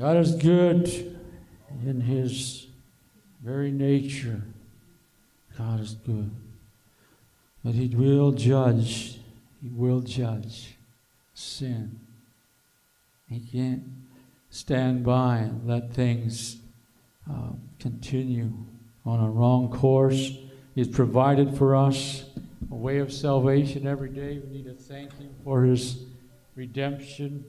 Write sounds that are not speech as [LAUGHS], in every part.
God is good in his very nature. God is good. But he will judge. He will judge sin. He can't stand by and let things uh, continue on a wrong course. He's provided for us a way of salvation every day. We need to thank Him for His redemption,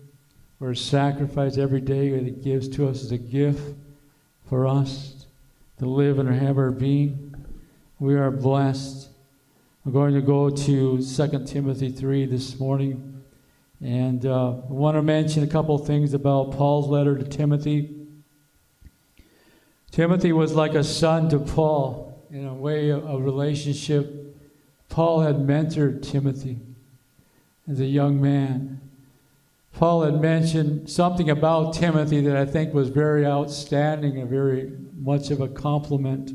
for His sacrifice every day that He gives to us as a gift for us to live and have our being. We are blessed. We're going to go to 2 Timothy 3 this morning. And uh, I want to mention a couple of things about Paul's letter to Timothy. Timothy was like a son to Paul in a way, a relationship. Paul had mentored Timothy as a young man. Paul had mentioned something about Timothy that I think was very outstanding and very much of a compliment.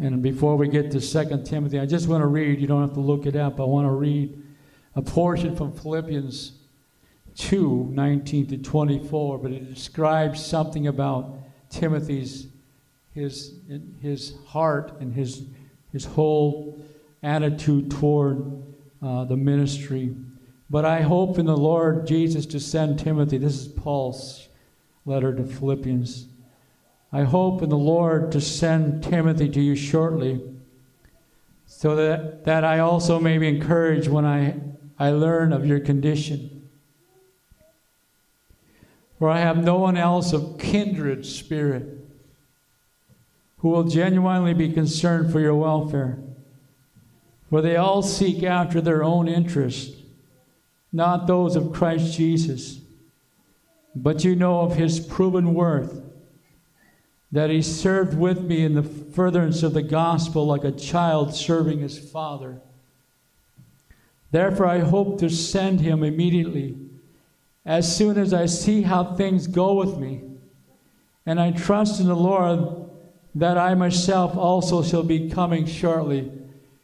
And before we get to 2 Timothy, I just want to read, you don't have to look it up, I want to read a portion from Philippians 2 19 to 24, but it describes something about Timothy's his, his heart and his, his whole attitude toward uh, the ministry. But I hope in the Lord Jesus to send Timothy. This is Paul's letter to Philippians. I hope in the Lord to send Timothy to you shortly, so that, that I also may be encouraged when I, I learn of your condition. For I have no one else of kindred spirit who will genuinely be concerned for your welfare. For they all seek after their own interest, not those of Christ Jesus. But you know of his proven worth, that he served with me in the furtherance of the gospel like a child serving his father. Therefore, I hope to send him immediately, as soon as I see how things go with me. And I trust in the Lord that I myself also shall be coming shortly.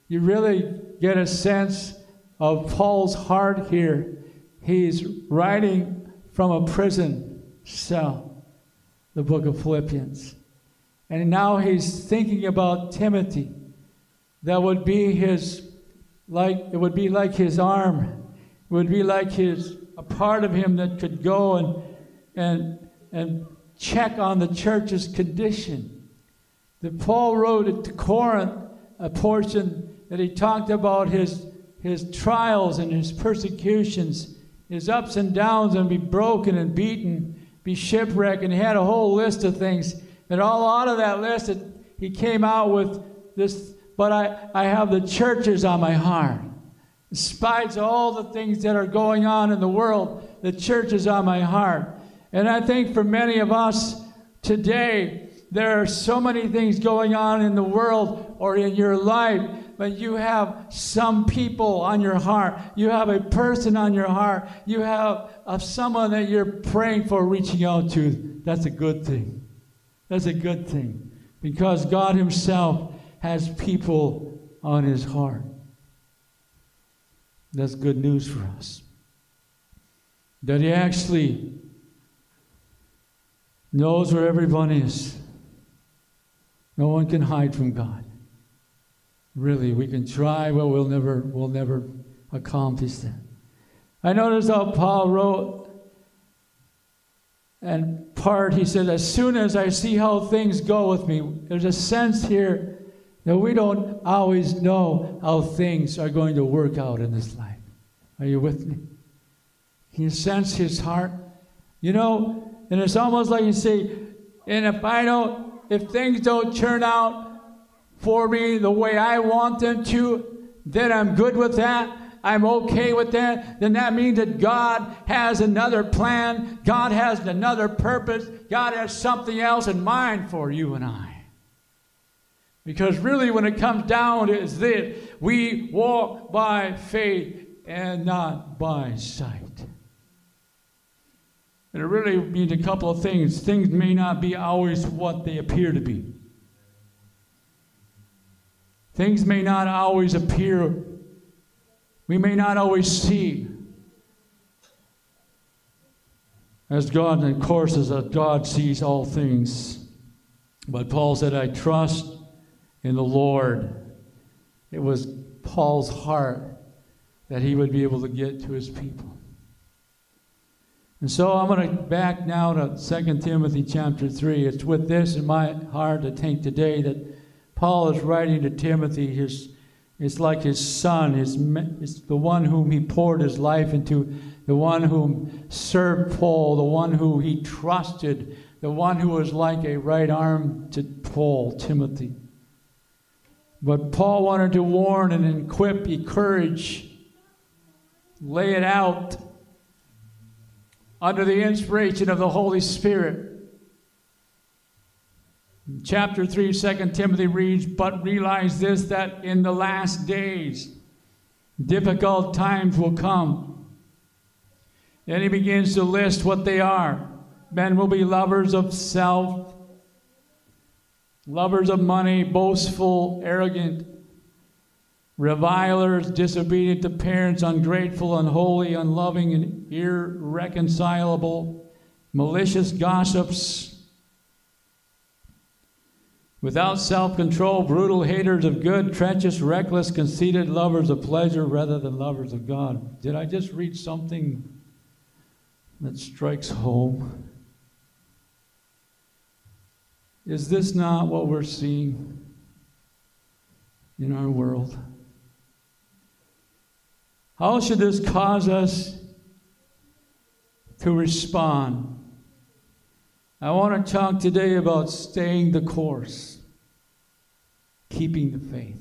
You really get a sense of Paul's heart here. He's writing from a prison cell, the book of Philippians. And now he's thinking about Timothy. That would be his, like, it would be like his arm. It would be like his, a part of him that could go and, and, and check on the church's condition that Paul wrote to Corinth, a portion that he talked about his, his trials and his persecutions, his ups and downs, and be broken and beaten, be shipwrecked, and he had a whole list of things. And all out of that list, it, he came out with this, but I, I have the churches on my heart. Despite all the things that are going on in the world, the church is on my heart. And I think for many of us today, there are so many things going on in the world or in your life, but you have some people on your heart. You have a person on your heart. You have uh, someone that you're praying for, reaching out to. That's a good thing. That's a good thing because God Himself has people on His heart. That's good news for us. That He actually knows where everyone is. No one can hide from God. Really, we can try, but we'll never, we'll never accomplish that. I noticed how Paul wrote, and part he said, as soon as I see how things go with me, there's a sense here that we don't always know how things are going to work out in this life. Are you with me? He you sense his heart? You know, and it's almost like you say, and if I don't if things don't turn out for me the way I want them to, then I'm good with that. I'm okay with that, then that means that God has another plan. God has another purpose. God has something else in mind for you and I. Because really, when it comes down to this, we walk by faith and not by sight. And it really means a couple of things. Things may not be always what they appear to be. Things may not always appear, we may not always see. As God, of course, as God sees all things. But Paul said, I trust in the Lord. It was Paul's heart that he would be able to get to his people. And so I'm going to back now to 2 Timothy chapter 3. It's with this in my heart to think today that Paul is writing to Timothy, his, it's like his son, his, it's the one whom he poured his life into, the one whom served Paul, the one who he trusted, the one who was like a right arm to Paul, Timothy. But Paul wanted to warn and equip, encourage, lay it out under the inspiration of the Holy Spirit. Chapter 3, 2 Timothy reads, But realize this, that in the last days, difficult times will come. Then he begins to list what they are. Men will be lovers of self, lovers of money, boastful, arrogant, revilers, disobedient to parents, ungrateful, unholy, unloving, and irreconcilable, malicious gossips, without self control, brutal haters of good, treacherous, reckless, conceited, lovers of pleasure rather than lovers of God. Did I just read something that strikes home? Is this not what we're seeing in our world? How should this cause us to respond? I want to talk today about staying the course, keeping the faith.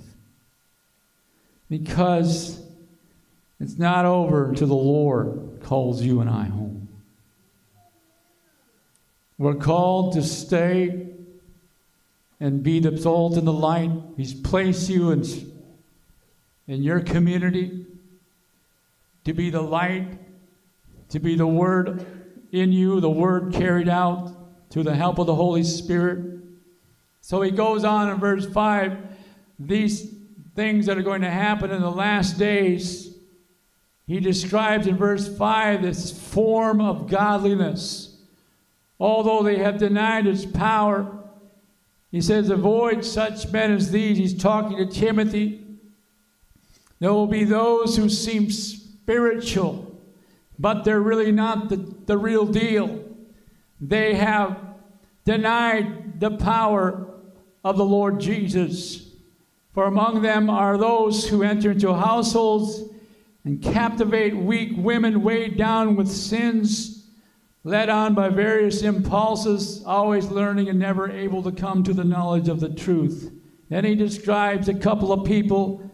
Because it's not over until the Lord calls you and I home. We're called to stay and be the salt and the light. He's placed you in, in your community to be the light, to be the Word in you, the Word carried out through the help of the Holy Spirit. So he goes on in verse 5 these things that are going to happen in the last days. He describes in verse 5 this form of godliness. Although they have denied its power, he says, Avoid such men as these. He's talking to Timothy. There will be those who seem spiritual, but they're really not the, the real deal. They have denied the power of the Lord Jesus. For among them are those who enter into households and captivate weak women weighed down with sins, led on by various impulses, always learning and never able to come to the knowledge of the truth. Then he describes a couple of people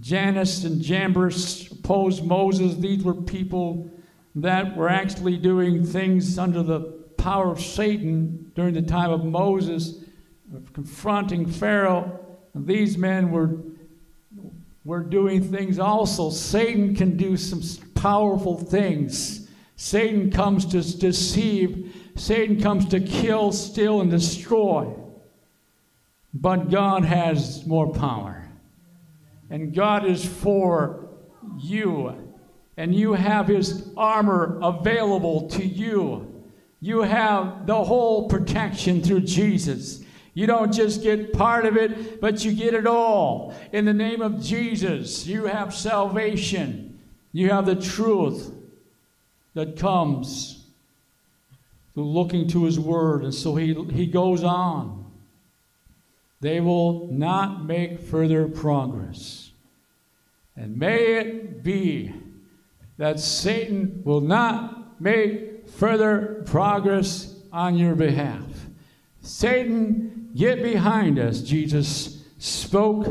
Jannes and Jambres opposed Moses. These were people that were actually doing things under the power of Satan during the time of Moses, confronting Pharaoh. And these men were, were doing things also. Satan can do some powerful things. Satan comes to deceive, Satan comes to kill, steal, and destroy. But God has more power and God is for you, and you have His armor available to you. You have the whole protection through Jesus. You don't just get part of it, but you get it all. In the name of Jesus, you have salvation. You have the truth that comes through looking to His Word. And so He, he goes on they will not make further progress. And may it be that Satan will not make further progress on your behalf. Satan, get behind us, Jesus spoke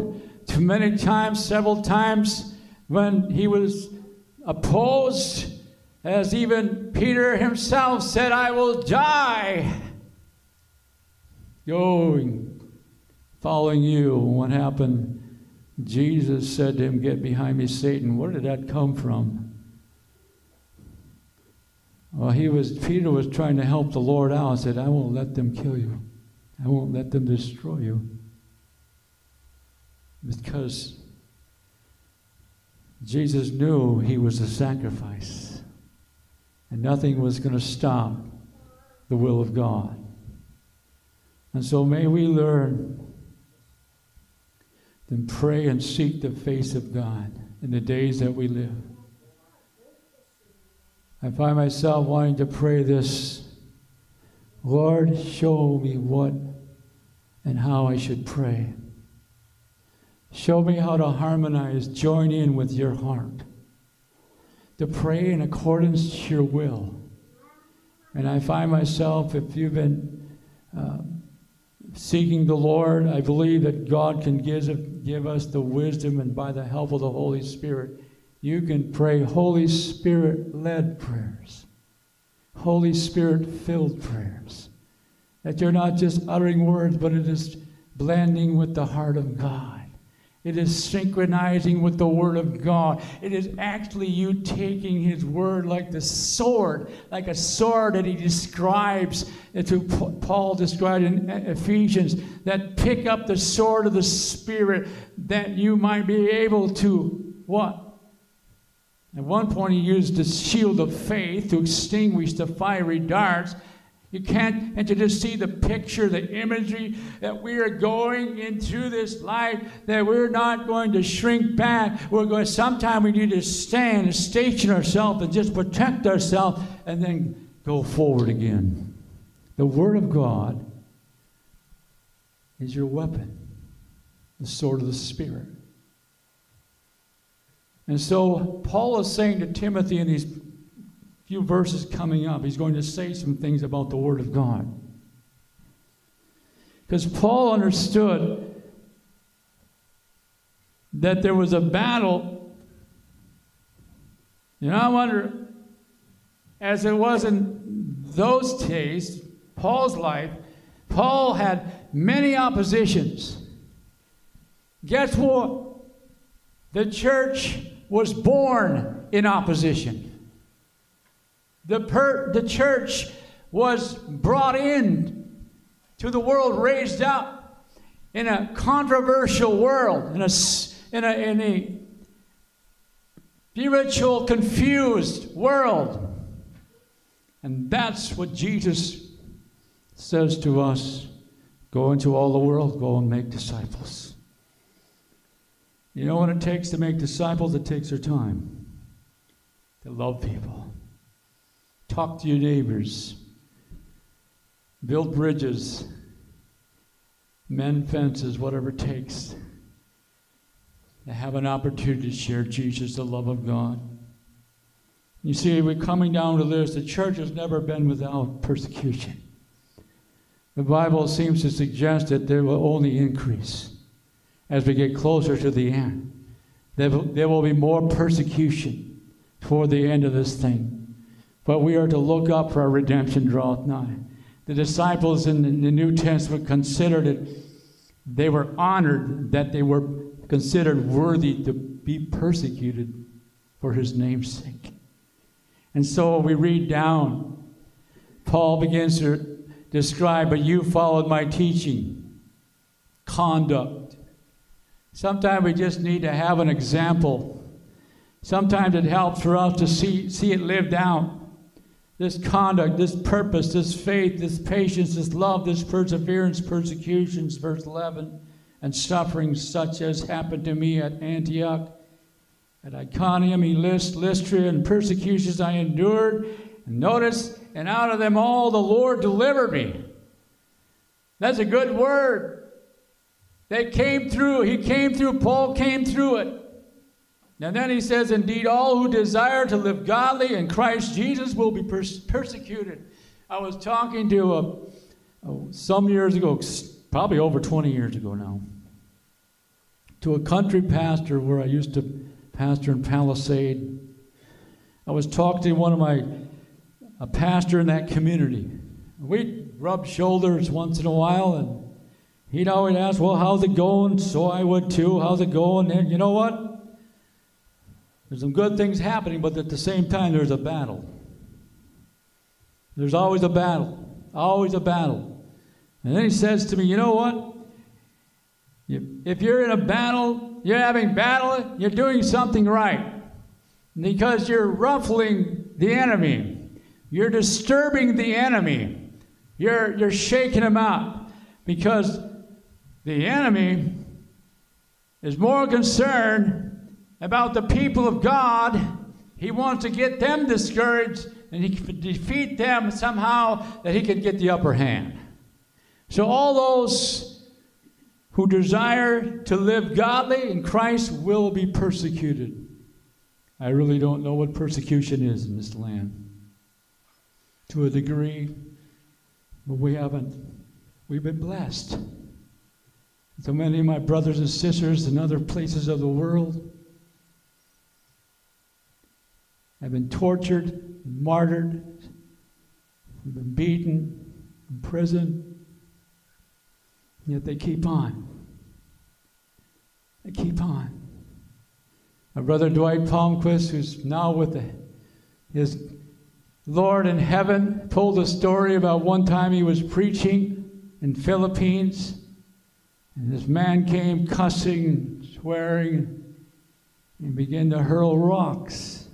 to many times, several times, when he was opposed, as even Peter himself said, I will die. Going following you. What happened? Jesus said to him, Get behind me, Satan. Where did that come from? Well, he was Peter was trying to help the Lord out. And said, I won't let them kill you. I won't let them destroy you. Because Jesus knew he was a sacrifice. And nothing was going to stop the will of God. And so may we learn to pray and seek the face of God in the days that we live. I find myself wanting to pray this Lord, show me what and how I should pray. Show me how to harmonize, join in with your heart, to pray in accordance to your will. And I find myself, if you've been uh, seeking the Lord, I believe that God can give, give us the wisdom, and by the help of the Holy Spirit, you can pray Holy Spirit led prayers, Holy Spirit filled prayers. That you're not just uttering words, but it is blending with the heart of God. It is synchronizing with the Word of God. It is actually you taking His Word like the sword, like a sword that He describes, to Paul described in Ephesians, that pick up the sword of the Spirit that you might be able to what? At one point, he used the shield of faith to extinguish the fiery darts. You can't, and to just see the picture, the imagery that we are going into this life, that we're not going to shrink back. We're going, sometime we need to stand and station ourselves and just protect ourselves and then go forward again. The Word of God is your weapon, the sword of the Spirit. And so Paul is saying to Timothy in these few verses coming up, he's going to say some things about the Word of God. Because Paul understood that there was a battle. You know, I wonder, as it was in those days, Paul's life, Paul had many oppositions. Guess what? The church was born in opposition. The, per, the church was brought in to the world, raised up in a controversial world, in a, in a, in a spiritual, confused world. And that's what Jesus says to us go into all the world, go and make disciples. You know what it takes to make disciples? It takes their time to love people. Talk to your neighbors. Build bridges. Mend fences, whatever it takes. To have an opportunity to share Jesus, the love of God. You see, we're coming down to this. The church has never been without persecution. The Bible seems to suggest that there will only increase as we get closer to the end. There will, be more persecution toward the end of this thing. But we are to look up for our redemption draweth nigh. The disciples in the New Testament considered it, they were honored that they were considered worthy to be persecuted for his name's sake. And so we read down, Paul begins to describe, but you followed my teaching, conduct. Sometimes we just need to have an example. Sometimes it helps for us to see, see it lived out this conduct, this purpose, this faith, this patience, this love, this perseverance, persecutions, verse 11, and sufferings such as happened to me at Antioch, at Iconium, List, Lystra, and persecutions I endured. And notice, and out of them all the Lord delivered me. That's a good word. They came through. He came through. Paul came through it. And then he says, Indeed, all who desire to live godly in Christ Jesus will be pers- persecuted. I was talking to a, a, some years ago, probably over 20 years ago now, to a country pastor where I used to pastor in Palisade. I was talking to one of my, a pastor in that community. We'd rub shoulders once in a while, and he'd always ask, Well, how's it going? So I would too. How's it going? And you know what? There's some good things happening, but at the same time, there's a battle. There's always a battle. Always a battle. And then he says to me, You know what? If you're in a battle, you're having battle, you're doing something right. Because you're ruffling the enemy. You're disturbing the enemy. You're, you're shaking them out because the enemy is more concerned about the people of God. He wants to get them discouraged and he can defeat them somehow that he can get the upper hand. So, all those who desire to live godly in Christ will be persecuted. I really don't know what persecution is in this land. To a degree, but we haven't. We've been blessed. So many of my brothers and sisters in other places of the world have been tortured, martyred, been beaten, imprisoned, yet they keep on. They keep on. My brother Dwight Palmquist, who's now with the, his Lord in heaven, told a story about one time he was preaching in Philippines, and this man came cussing, swearing, and began to hurl rocks.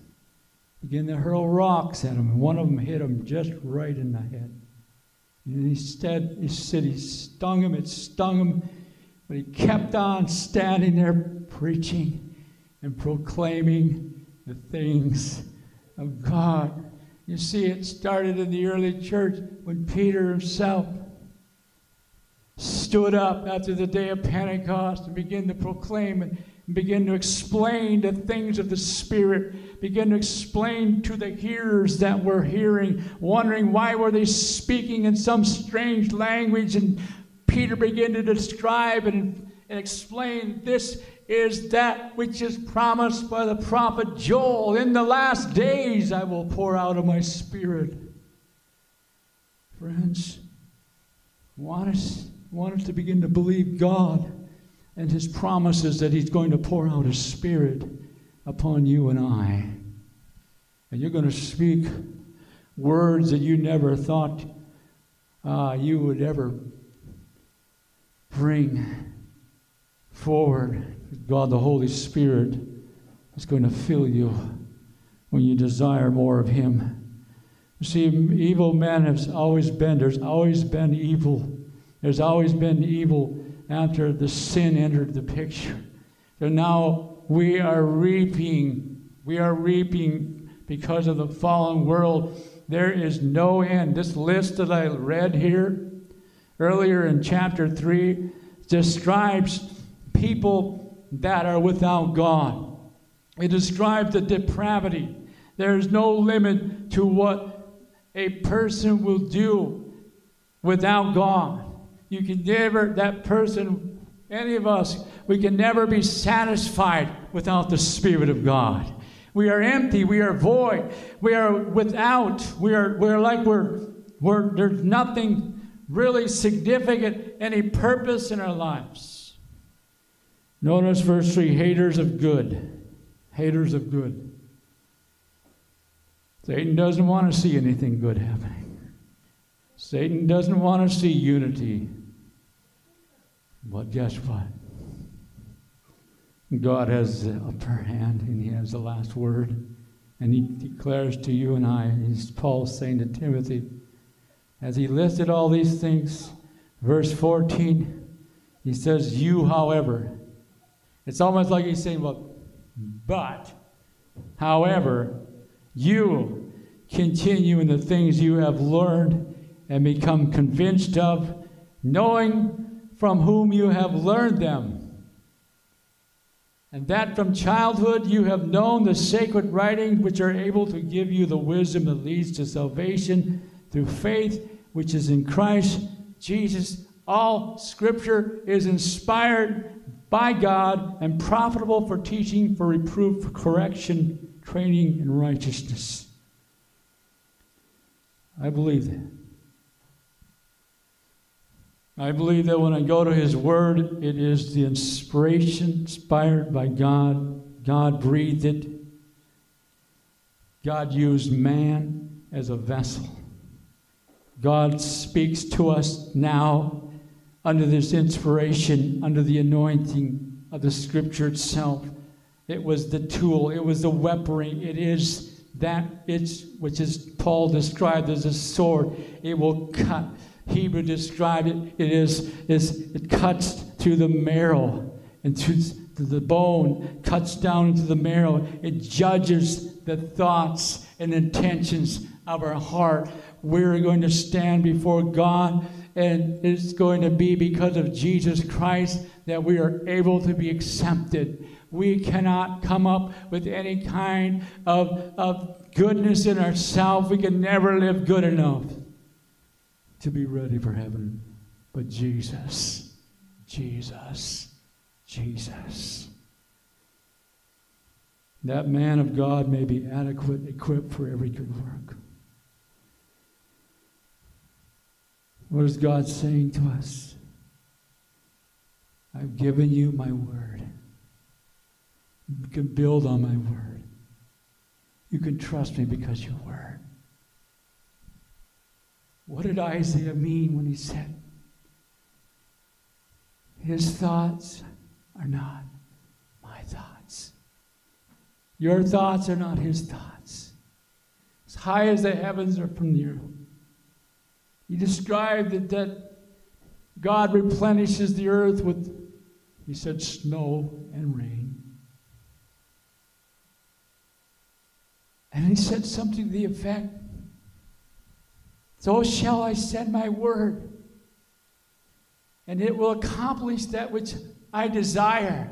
Began to hurl rocks at him, and one of them hit him just right in the head. And he said, he said he stung him, it stung him, but he kept on standing there preaching and proclaiming the things of God. You see, it started in the early church when Peter himself stood up after the day of Pentecost and began to proclaim and begin to explain the things of the Spirit, begin to explain to the hearers that were hearing, wondering why were they speaking in some strange language. And Peter began to describe and, and explain this is that which is promised by the prophet Joel. In the last days I will pour out of my spirit. Friends, want us, want us to begin to believe God and his promises that he's going to pour out his spirit upon you and I. And you're going to speak words that you never thought uh, you would ever bring forward God the Holy Spirit is going to fill you when you desire more of Him. You see, evil men have always been, there's always been evil. There's always been evil after the sin entered the picture. So now we are reaping, we are reaping because of the fallen world. There is no end. This list that I read here earlier in chapter 3 describes people that are without God. It describes the depravity. There is no limit to what a person will do without God. You can never, that person, any of us, we can never be satisfied without the Spirit of God. We are empty, we are void, we are without, we are, we're like we're, we're, there's nothing really significant, any purpose in our lives. Notice verse 3 haters of good. Haters of good. Satan doesn't want to see anything good happening. Satan doesn't want to see unity. But guess what? God has the upper hand and he has the last word. And he declares to you and I, as Paul saying to Timothy, as he listed all these things, verse 14, he says, You, however, it's almost like he's saying, well, but, however, you continue in the things you have learned and become convinced of, knowing from whom you have learned them. And that from childhood you have known the sacred writings which are able to give you the wisdom that leads to salvation through faith which is in Christ Jesus. All scripture is inspired by God and profitable for teaching, for reproof, for correction, training in righteousness. I believe that. I believe that when I go to His Word, it is the inspiration inspired by God. God breathed it. God used man as a vessel. God speaks to us now under this inspiration, under the anointing of the scripture itself. It was the tool, it was the weaponry, it is that it's which is Paul described as a sword. It will cut, Hebrew described it, it is, is it cuts through the marrow and to, the bone, cuts down into the marrow. It judges the thoughts and intentions of our heart. We're going to stand before God, and it's going to be because of Jesus Christ that we are able to be accepted. We cannot come up with any kind of, of goodness in ourselves. We can never live good enough to be ready for heaven. But Jesus, Jesus, Jesus. That man of God may be adequate, equipped for every good work. What is God saying to us? I've given you my word. You can build on my word. You can trust me because your word. What did Isaiah mean when he said, His thoughts are not my thoughts? Your thoughts are not his thoughts. As high as the heavens are from the earth. He described that, that God replenishes the earth with, he said, snow and rain. And he said something to the effect So shall I send my word, and it will accomplish that which I desire.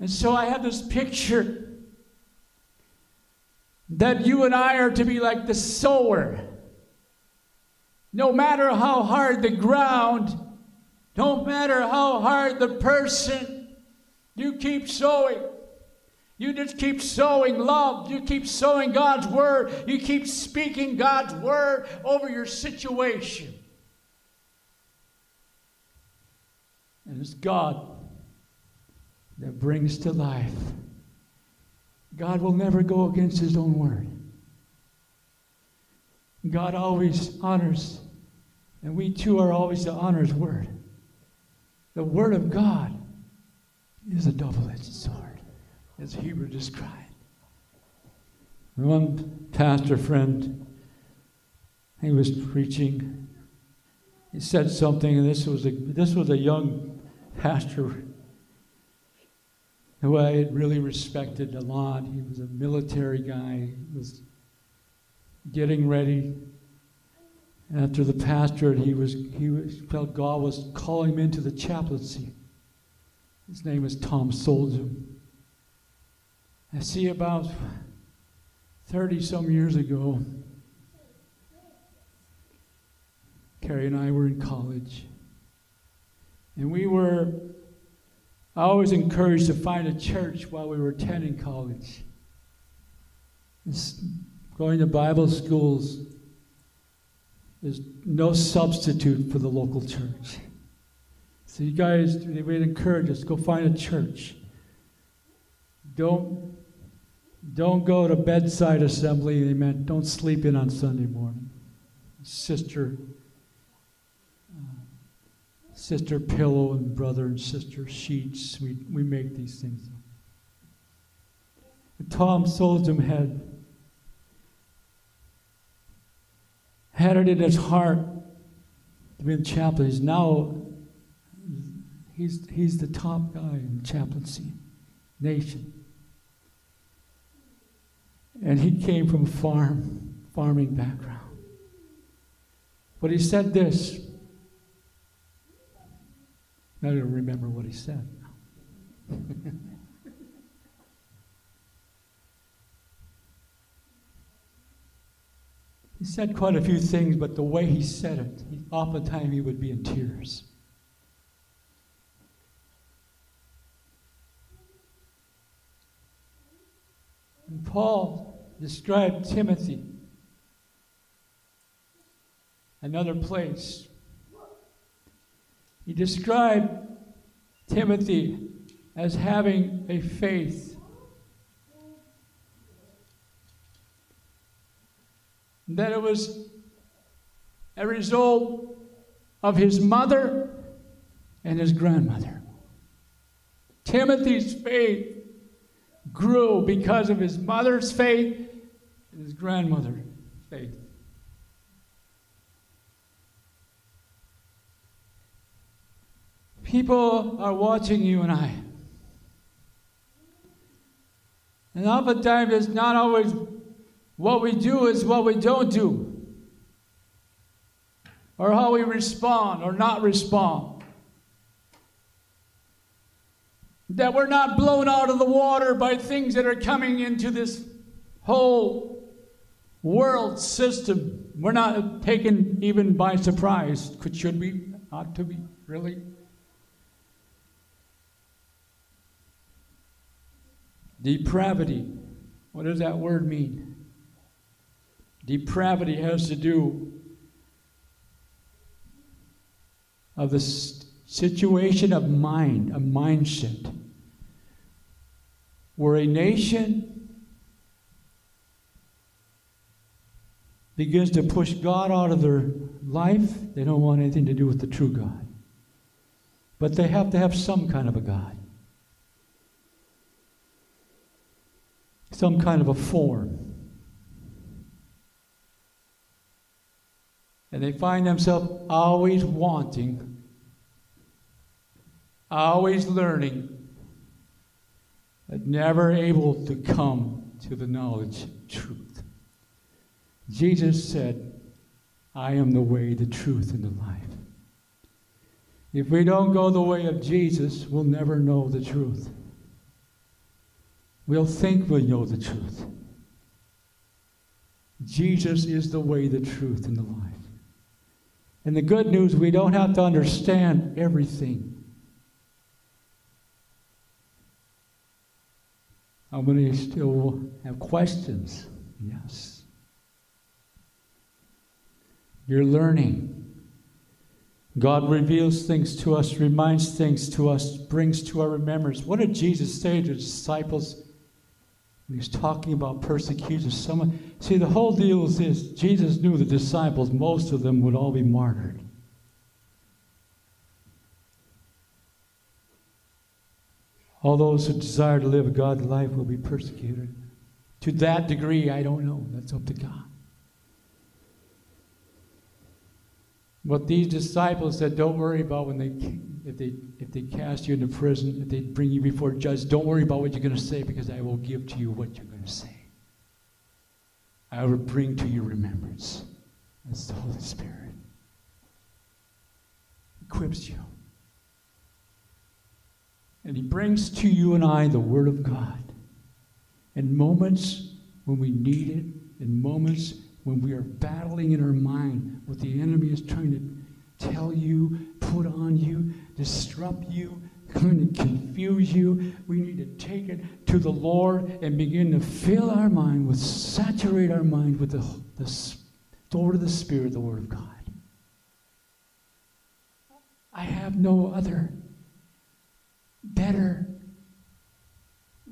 And so I have this picture that you and I are to be like the sower. No matter how hard the ground, no matter how hard the person, you keep sowing. You just keep sowing love. You keep sowing God's word. You keep speaking God's word over your situation. And it's God that brings to life. God will never go against his own word. God always honors, and we too are always to honor his word. The word of God is a double edged sword, as Hebrew described. One pastor friend, he was preaching. He said something, and this was a, this was a young pastor who I had really respected a lot. He was a military guy. He was getting ready. After the pastorate, he was he felt God was calling him into the chaplaincy. His name was Tom Soldum. I see about 30 some years ago, Carrie and I were in college. And we were I always encouraged to find a church while we were attending college. going to Bible schools is no substitute for the local church. So you guys, they would encourage us, go find a church. Don't, don't go to bedside assembly. They meant don't sleep in on Sunday morning. Sister uh, sister pillow and brother and sister sheets. We, we make these things. Tom Soldum had had it in his heart to be in chaplain. He's now he's he's the top guy in chaplaincy nation. And he came from a farm, farming background. But he said this I don't remember what he said. [LAUGHS] he said quite a few things, but the way he said it, he, oftentimes he would be in tears. And Paul described Timothy, another place he described Timothy as having a faith. That it was a result of his mother and his grandmother. Timothy's faith grew because of his mother's faith and his grandmother, Faith. People are watching you and I. And oftentimes it's not always what we do, it's what we don't do. Or how we respond or not respond. That we're not blown out of the water by things that are coming into this whole world system. We're not taken even by surprise. Could, should we? Ought to be, really? Depravity. What does that word mean? Depravity has to do of the situation of mind, a mindset, where a nation begins to push God out of their life, they don't want anything to do with the true God. But they have to have some kind of a God. some kind of a form. And they find themselves always wanting, always learning, but never able to come to the knowledge of truth. Jesus said, I am the way, the truth, and the life. If we don't go the way of Jesus, we'll never know the truth we'll think we know the truth. Jesus is the way, the truth, and the life. And the good news, we don't have to understand everything. How many still have questions? Yes. You're learning. God reveals things to us, reminds things to us, brings to our remembrance. What did Jesus say to the disciples when he's talking about persecution, someone see the whole deal is this Jesus knew the disciples, most of them would all be martyred. All those who desire to live a life will be persecuted. To that degree, I don't know. That's up to God. What these disciples said, don't worry about when they if they if they cast you into prison, if they bring you before judge, don't worry about what you're going to say because I will give to you what you're going to say. I will bring to your remembrance. That's the Holy Spirit. Equips you. And he brings to you and I the Word of God. In moments when we need it, in moments when we are battling in our mind what the enemy is trying to tell you, put on you, disrupt you, kind of confuse you. We need to take it to the Lord and begin to fill our mind with, saturate our mind with the, the, the Word of the Spirit, the Word of God. I have no other better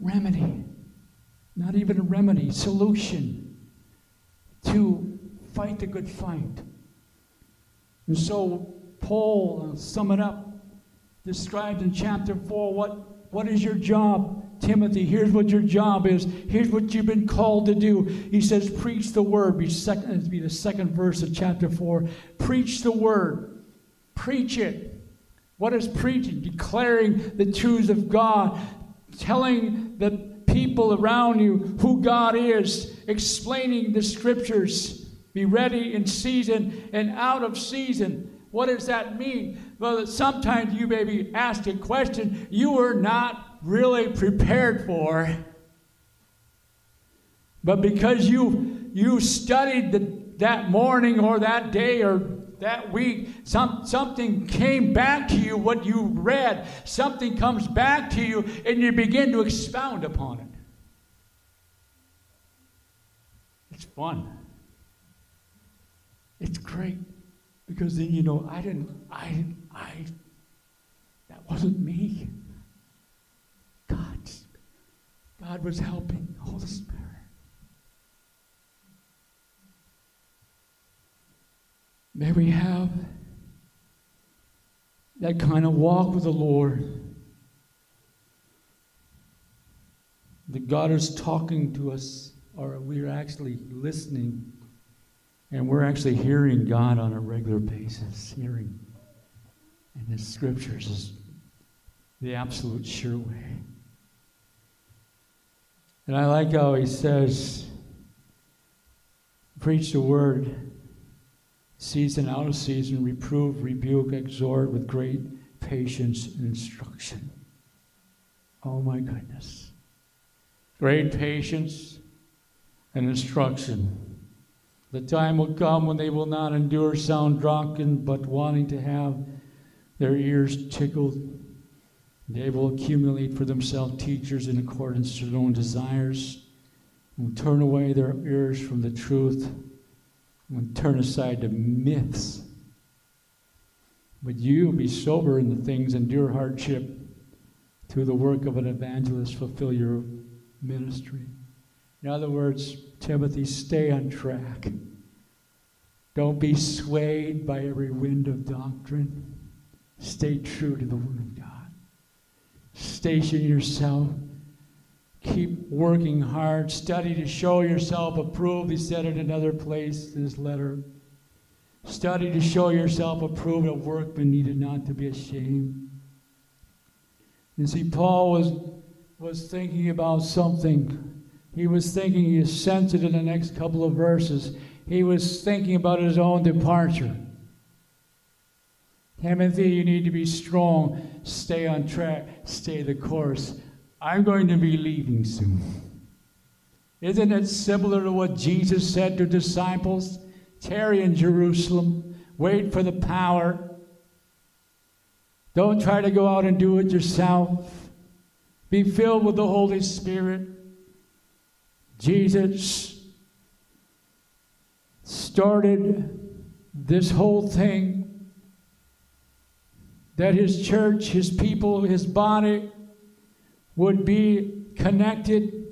remedy, not even a remedy, solution to fight the good fight. And so, Paul, uh, sum it up, described in chapter 4 what, what is your job, Timothy? Here's what your job is. Here's what you've been called to do. He says, Preach the word. Be, second, be the second verse of chapter 4. Preach the word. Preach it. What is preaching? Declaring the truths of God, telling the people around you who God is, explaining the scriptures. Be ready in season and out of season. What does that mean? Well, sometimes you may be asked a question you were not really prepared for. But because you you studied the, that morning or that day or that week, some, something came back to you, what you read, something comes back to you, and you begin to expound upon it. It's fun. It's great. Because then you know, I didn't, I, I, that wasn't me. God, God was helping, the Holy Spirit. May we have that kind of walk with the Lord. That God is talking to us, or we're actually listening and we're actually hearing God on a regular basis, hearing And His scriptures, is the absolute sure way. And I like how he says, preach the word, season out of season, reprove, rebuke, exhort with great patience and instruction. Oh my goodness. Great patience and instruction. The time will come when they will not endure sound doctrine, but wanting to have their ears tickled they will accumulate for themselves teachers in accordance to their own desires, and turn away their ears from the truth, and turn aside to myths. But you be sober in the things, endure hardship through the work of an evangelist, fulfill your ministry. In other words, Timothy, stay on track. Don't be swayed by every wind of doctrine. Stay true to the Word of God. Station yourself. Keep working hard. Study to show yourself approved. He said in another place in his letter. Study to show yourself approved, a workman needed not to be ashamed. You see, Paul was, was thinking about something. He was thinking, he sensed it in the next couple of verses. He was thinking about his own departure. Timothy, you need to be strong. Stay on track. Stay the course. I'm going to be leaving soon. Isn't it similar to what Jesus said to disciples? Tarry in Jerusalem. Wait for the power. Don't try to go out and do it yourself. Be filled with the Holy Spirit. Jesus started this whole thing that his church, his people, his body would be connected.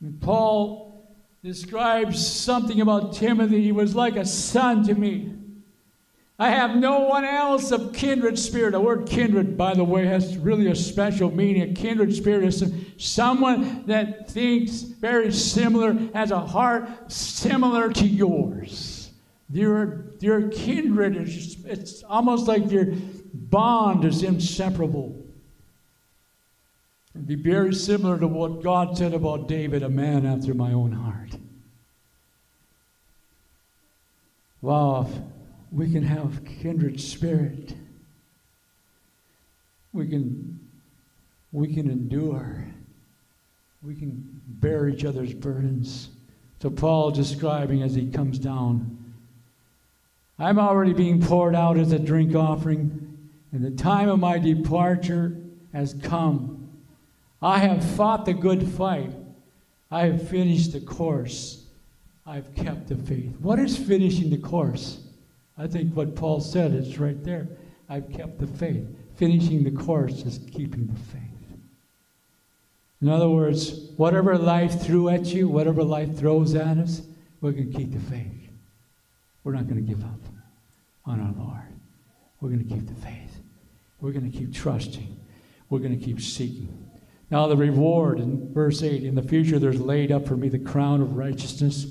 And Paul describes something about Timothy. He was like a son to me. I have no one else of kindred spirit. The word kindred, by the way, has really a special meaning. A kindred spirit is someone that thinks very similar, has a heart similar to yours. Your, your kindred is it's almost like your bond is inseparable. It'd be very similar to what God said about David, a man after my own heart. Wow, we can have kindred spirit. We can we can endure. We can bear each other's burdens. So Paul describing as he comes down, I'm already being poured out as a drink offering and the time of my departure has come. I have fought the good fight. I have finished the course. I've kept the faith. What is finishing the course? I think what Paul said is right there. I've kept the faith. Finishing the course is keeping the faith. In other words, whatever life threw at you, whatever life throws at us, we're going to keep the faith. We're not going to give up on our Lord. We're going to keep the faith. We're going to keep trusting. We're going to keep seeking. Now, the reward in verse 8 in the future, there's laid up for me the crown of righteousness,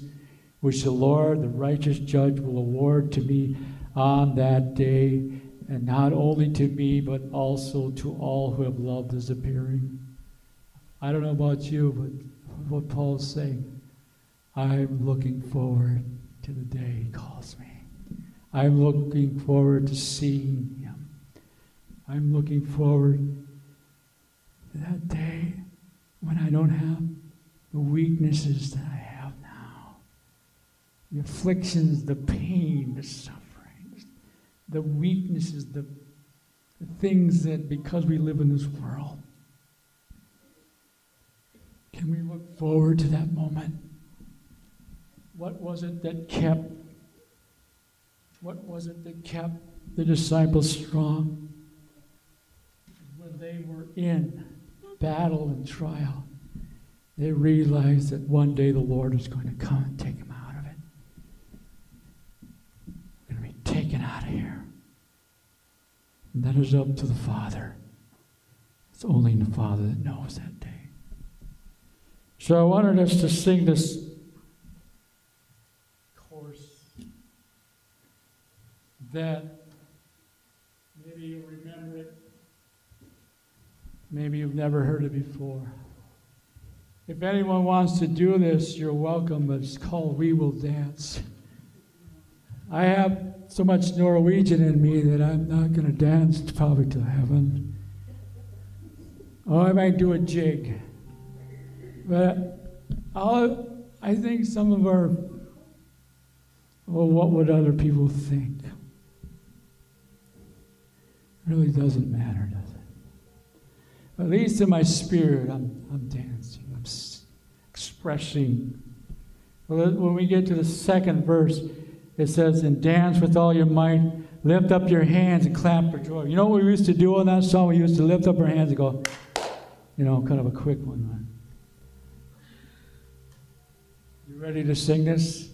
which the Lord, the righteous judge, will award to me on that day, and not only to me, but also to all who have loved his appearing. I don't know about you, but what Paul's saying, I'm looking forward to the day he calls me. I'm looking forward to seeing him. I'm looking forward to that day when I don't have the weaknesses that I have. The afflictions, the pain, the sufferings, the weaknesses, the, the things that because we live in this world. Can we look forward to that moment? What was it that kept what was it that kept the disciples strong? When they were in battle and trial, they realized that one day the Lord was going to come and take them out of it. They're taken out of here. And that is up to the Father. It's only the Father that knows that day. So I wanted us to sing this chorus that maybe you remember it Maybe you've never heard it before. If anyone wants to do this, you're welcome, it's called We Will Dance. I have so much Norwegian in me that I'm not going to dance probably to heaven. Oh, I might do a jig. But I'll, I think some of our, well, what would other people think? really doesn't matter, does it? At least in my spirit, I'm, I'm dancing, I'm s- expressing. Well, When we get to the second verse, it says, And dance with all your might, lift up your hands and clap for joy. You know what we used to do on that song? We used to lift up our hands and go, you know, kind of a quick one. You ready to sing this?